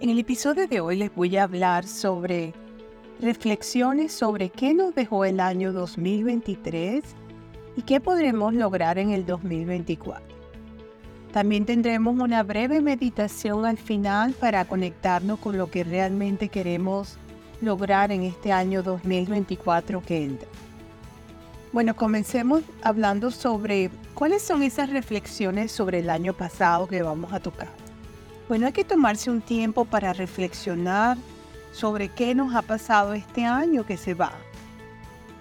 En el episodio de hoy les voy a hablar sobre reflexiones sobre qué nos dejó el año 2023 y qué podremos lograr en el 2024. También tendremos una breve meditación al final para conectarnos con lo que realmente queremos lograr en este año 2024 que entra. Bueno, comencemos hablando sobre cuáles son esas reflexiones sobre el año pasado que vamos a tocar. Bueno, hay que tomarse un tiempo para reflexionar sobre qué nos ha pasado este año que se va.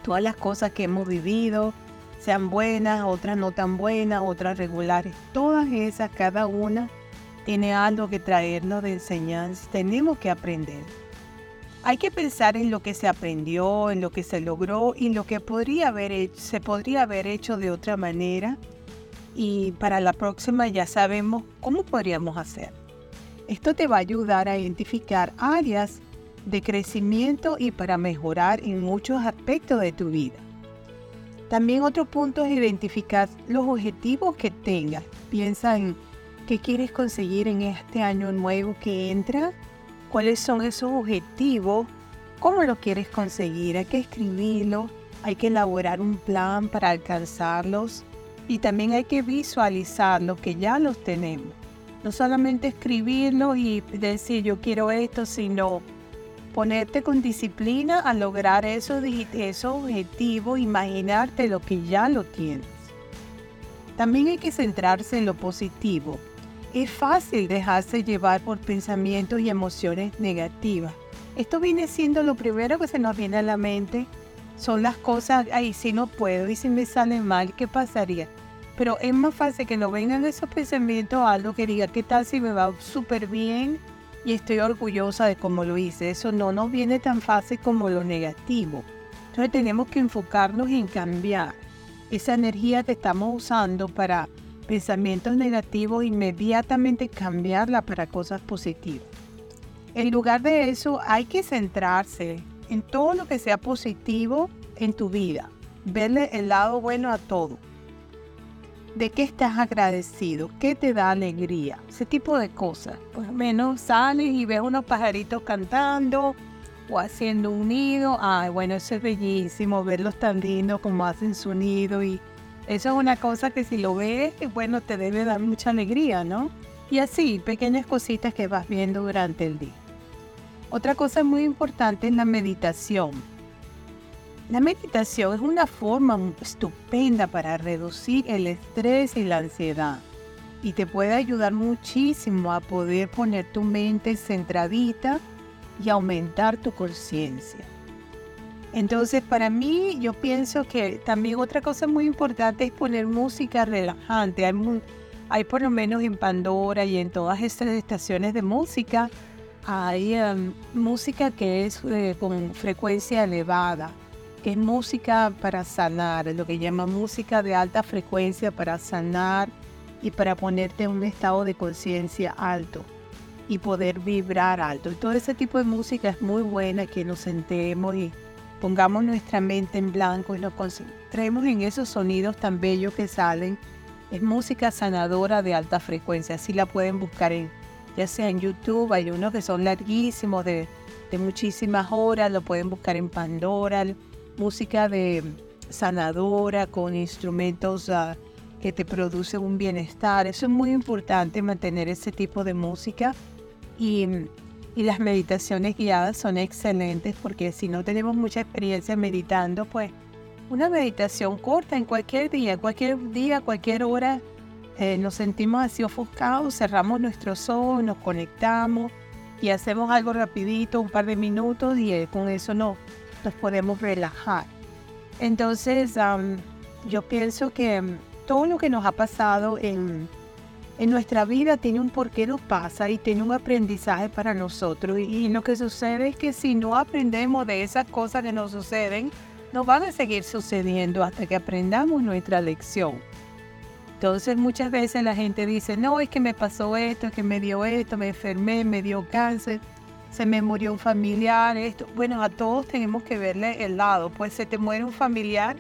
Todas las cosas que hemos vivido, sean buenas, otras no tan buenas, otras regulares, todas esas, cada una tiene algo que traernos de enseñanza, tenemos que aprender. Hay que pensar en lo que se aprendió, en lo que se logró y lo que podría haber se podría haber hecho de otra manera y para la próxima ya sabemos cómo podríamos hacer. Esto te va a ayudar a identificar áreas de crecimiento y para mejorar en muchos aspectos de tu vida. También otro punto es identificar los objetivos que tengas. Piensa en qué quieres conseguir en este año nuevo que entra, cuáles son esos objetivos, cómo lo quieres conseguir, hay que escribirlo, hay que elaborar un plan para alcanzarlos y también hay que visualizar lo que ya los tenemos. No solamente escribirlo y decir yo quiero esto, sino ponerte con disciplina a lograr esos, esos objetivos, imaginarte lo que ya lo tienes. También hay que centrarse en lo positivo. Es fácil dejarse llevar por pensamientos y emociones negativas. Esto viene siendo lo primero que se nos viene a la mente. Son las cosas, ay, si no puedo y si me sale mal, ¿qué pasaría? Pero es más fácil que no vengan esos pensamientos algo que diga, ¿qué tal si me va súper bien y estoy orgullosa de cómo lo hice? Eso no nos viene tan fácil como lo negativo. Entonces tenemos que enfocarnos en cambiar esa energía que estamos usando para pensamientos negativos, inmediatamente cambiarla para cosas positivas. En lugar de eso, hay que centrarse en todo lo que sea positivo en tu vida, verle el lado bueno a todo. ¿De qué estás agradecido? ¿Qué te da alegría? Ese tipo de cosas. Pues menos sales y ves unos pajaritos cantando o haciendo un nido. Ay, bueno, eso es bellísimo, verlos tan lindos como hacen su nido. Y eso es una cosa que si lo ves, bueno, te debe dar mucha alegría, ¿no? Y así, pequeñas cositas que vas viendo durante el día. Otra cosa muy importante es la meditación la meditación es una forma estupenda para reducir el estrés y la ansiedad y te puede ayudar muchísimo a poder poner tu mente centradita y aumentar tu conciencia. Entonces, para mí, yo pienso que también otra cosa muy importante es poner música relajante. Hay, por lo menos en Pandora y en todas estas estaciones de música, hay em, música que es eh, con frecuencia elevada es música para sanar, lo que llama música de alta frecuencia para sanar y para ponerte en un estado de conciencia alto y poder vibrar alto. Todo ese tipo de música es muy buena que nos sentemos y pongamos nuestra mente en blanco y nos concentremos en esos sonidos tan bellos que salen. Es música sanadora de alta frecuencia, así la pueden buscar en, ya sea en YouTube, hay unos que son larguísimos de, de muchísimas horas, lo pueden buscar en Pandora, música de sanadora con instrumentos ah, que te producen un bienestar. Eso es muy importante mantener ese tipo de música y, y las meditaciones guiadas son excelentes porque si no tenemos mucha experiencia meditando, pues una meditación corta en cualquier día, cualquier día, cualquier hora, eh, nos sentimos así ofuscados, cerramos nuestros ojos, nos conectamos y hacemos algo rapidito, un par de minutos y eh, con eso no, nos podemos relajar. Entonces, yo pienso que todo lo que nos ha pasado en, en nuestra vida tiene un por qué nos pasa y tiene un aprendizaje para nosotros. Y, lo que sucede es que si no aprendemos de esas cosas que nos suceden, nos van a seguir sucediendo hasta que aprendamos nuestra lección. Entonces muchas veces la gente dice, no, es que me pasó esto, es que me dio esto, me enfermé, me dio cáncer se me murió un familiar, esto. Bueno, a todos tenemos que verle el lado. Pues se te muere un familiar,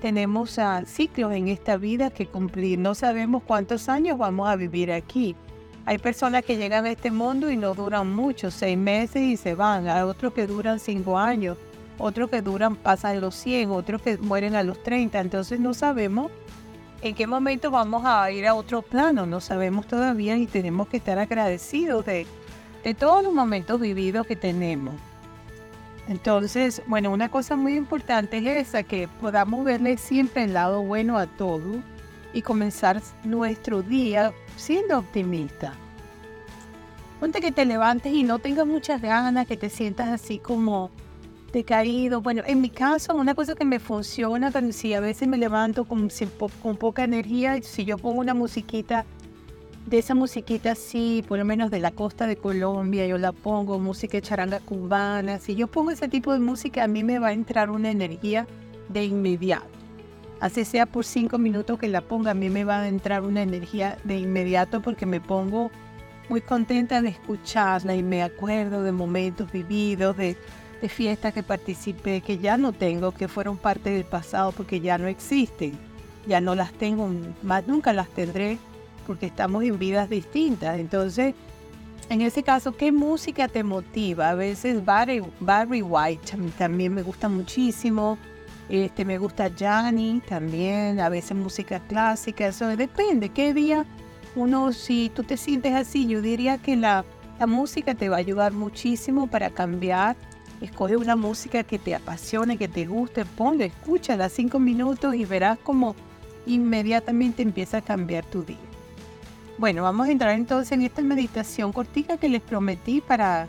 tenemos uh, ciclos en esta vida que cumplir. No sabemos cuántos años vamos a vivir aquí. Hay personas que llegan a este mundo y no duran mucho, seis meses y se van. Hay otros que duran cinco años, otros que duran, pasan los 100, otros que mueren a los 30. Entonces no sabemos en qué momento vamos a ir a otro plano, no sabemos todavía y tenemos que estar agradecidos de, de todos los momentos vividos que tenemos. Entonces, bueno, una cosa muy importante es esa, que podamos verle siempre el lado bueno a todo y comenzar nuestro día siendo optimista. Ponte que te levantes y no tengas muchas ganas, que te sientas así como decaído. Bueno, en mi caso, una cosa que me funciona, pero si a veces me levanto con, con poca energía, si yo pongo una musiquita, de esa musiquita así, por lo menos de la costa de Colombia, yo la pongo, música de charanga cubana, si yo pongo ese tipo de música, a mí me va a entrar una energía de inmediato. Así sea por cinco minutos que la ponga, a mí me va a entrar una energía de inmediato porque me pongo muy contenta de escucharla y me acuerdo de momentos vividos, de, de fiestas que participé, que ya no tengo, que fueron parte del pasado porque ya no existen. Ya no las tengo, más nunca las tendré porque estamos en vidas distintas. Entonces, en ese caso, ¿qué música te motiva? A veces Barry, Barry White también me gusta muchísimo. Este, me gusta Johnny también, a veces música clásica, eso depende. ¿Qué día uno, si tú te sientes así, yo diría que la, la música te va a ayudar muchísimo para cambiar. Escoge una música que te apasione, que te guste, ponle, escúchala cinco minutos y verás cómo inmediatamente empieza a cambiar tu día. Bueno, vamos a entrar entonces en esta meditación cortita que les prometí para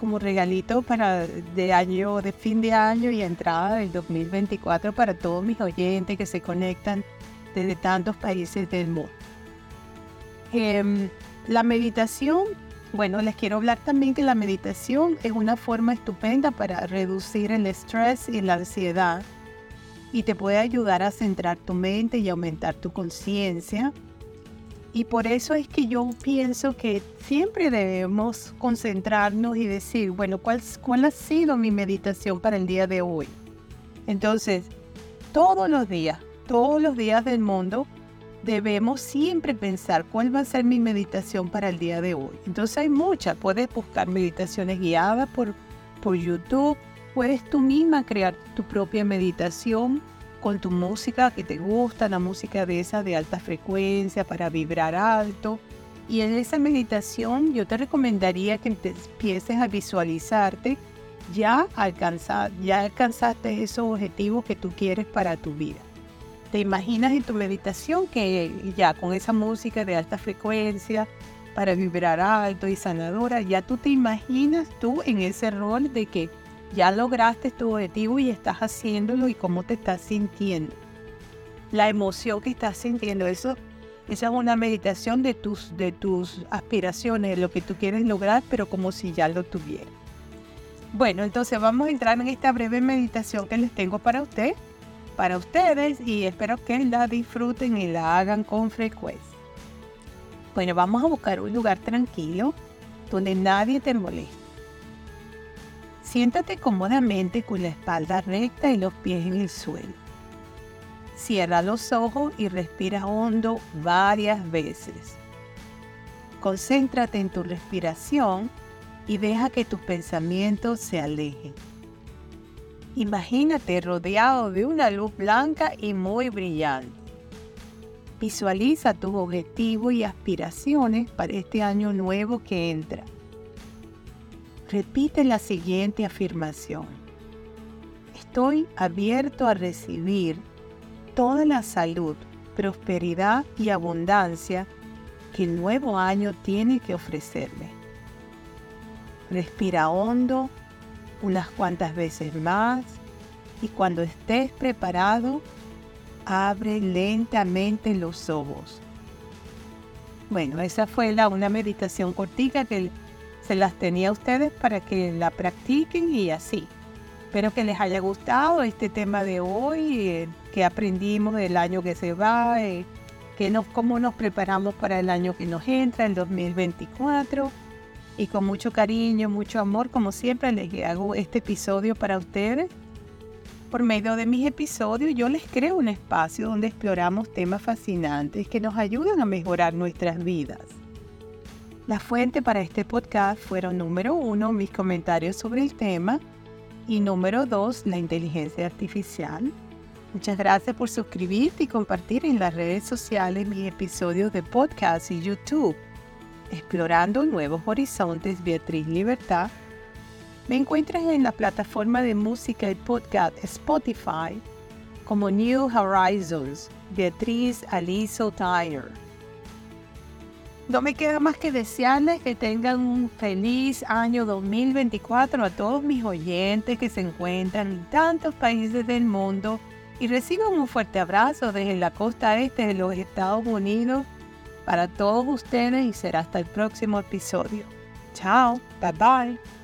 como regalito para de año, de fin de año y entrada del 2024 para todos mis oyentes que se conectan desde tantos países del mundo. Em, la meditación, bueno, les quiero hablar también que la meditación es una forma estupenda para reducir el estrés y la ansiedad y te puede ayudar a centrar tu mente y aumentar tu conciencia y por eso es que yo pienso que siempre debemos concentrarnos y decir, bueno, ¿cuál, ¿cuál ha sido mi meditación para el día de hoy? Entonces, todos los días, todos los días del mundo, debemos siempre pensar cuál va a ser mi meditación para el día de hoy. Entonces hay muchas, puedes buscar meditaciones guiadas por, por YouTube, puedes tú misma crear tu propia meditación con tu música que te gusta, la música de de alta frecuencia para vibrar alto. Y en esa meditación yo te recomendaría que empieces a visualizarte ya, alcanzar, ya alcanzaste esos objetivos que tú quieres para tu vida. Te imaginas en tu meditación que ya con esa música de alta frecuencia para vibrar alto y sanadora, ya tú te imaginas tú en ese rol de que ya lograste tu objetivo y estás haciéndolo y cómo te estás sintiendo. La emoción que estás sintiendo, eso, esa es una meditación de tus, de tus aspiraciones, de lo que tú quieres lograr, pero como si ya lo tuvieras. Bueno, entonces vamos a entrar en esta breve meditación que les tengo para usted, para ustedes y espero que la disfruten y la hagan con frecuencia. Bueno, vamos a buscar un lugar tranquilo donde nadie te moleste. Siéntate cómodamente con la espalda recta y los pies en el suelo. Cierra los ojos y respira hondo varias veces. Concéntrate en tu respiración y deja que tus pensamientos se alejen. Imagínate rodeado de una luz blanca y muy brillante. Visualiza tus objetivos y aspiraciones para este año nuevo que entra. Repite la siguiente afirmación. Estoy abierto a recibir toda la salud, prosperidad y abundancia que el nuevo año tiene que ofrecerme. Respira hondo unas cuantas veces más y cuando estés preparado, abre lentamente los ojos. Bueno, esa fue la, una meditación cortita que se las tenía a ustedes para que la practiquen y así. Espero que les haya gustado este tema de hoy, eh, que aprendimos del año que se va, eh, que nos, cómo nos preparamos para el año que nos entra, el 2024. Y con mucho cariño, mucho amor, como siempre, les hago este episodio para ustedes. Por medio de mis episodios yo les creo un espacio donde exploramos temas fascinantes que nos ayudan a mejorar nuestras vidas. La fuente para este podcast fueron número uno, mis comentarios sobre el tema y número dos, la inteligencia artificial. Muchas gracias por suscribirte y compartir en las redes sociales mis episodios de podcast y YouTube. Explorando Nuevos Horizontes, Beatriz Libertad. Me encuentras en la plataforma de música y podcast Spotify como New Horizons, Beatriz Aliso Tyre. No me queda más que desearles que tengan un feliz año 2024 a todos mis oyentes que se encuentran en tantos países del mundo y reciban un fuerte abrazo desde la costa este de los Estados Unidos para todos ustedes y será hasta el próximo episodio. Chao, bye bye.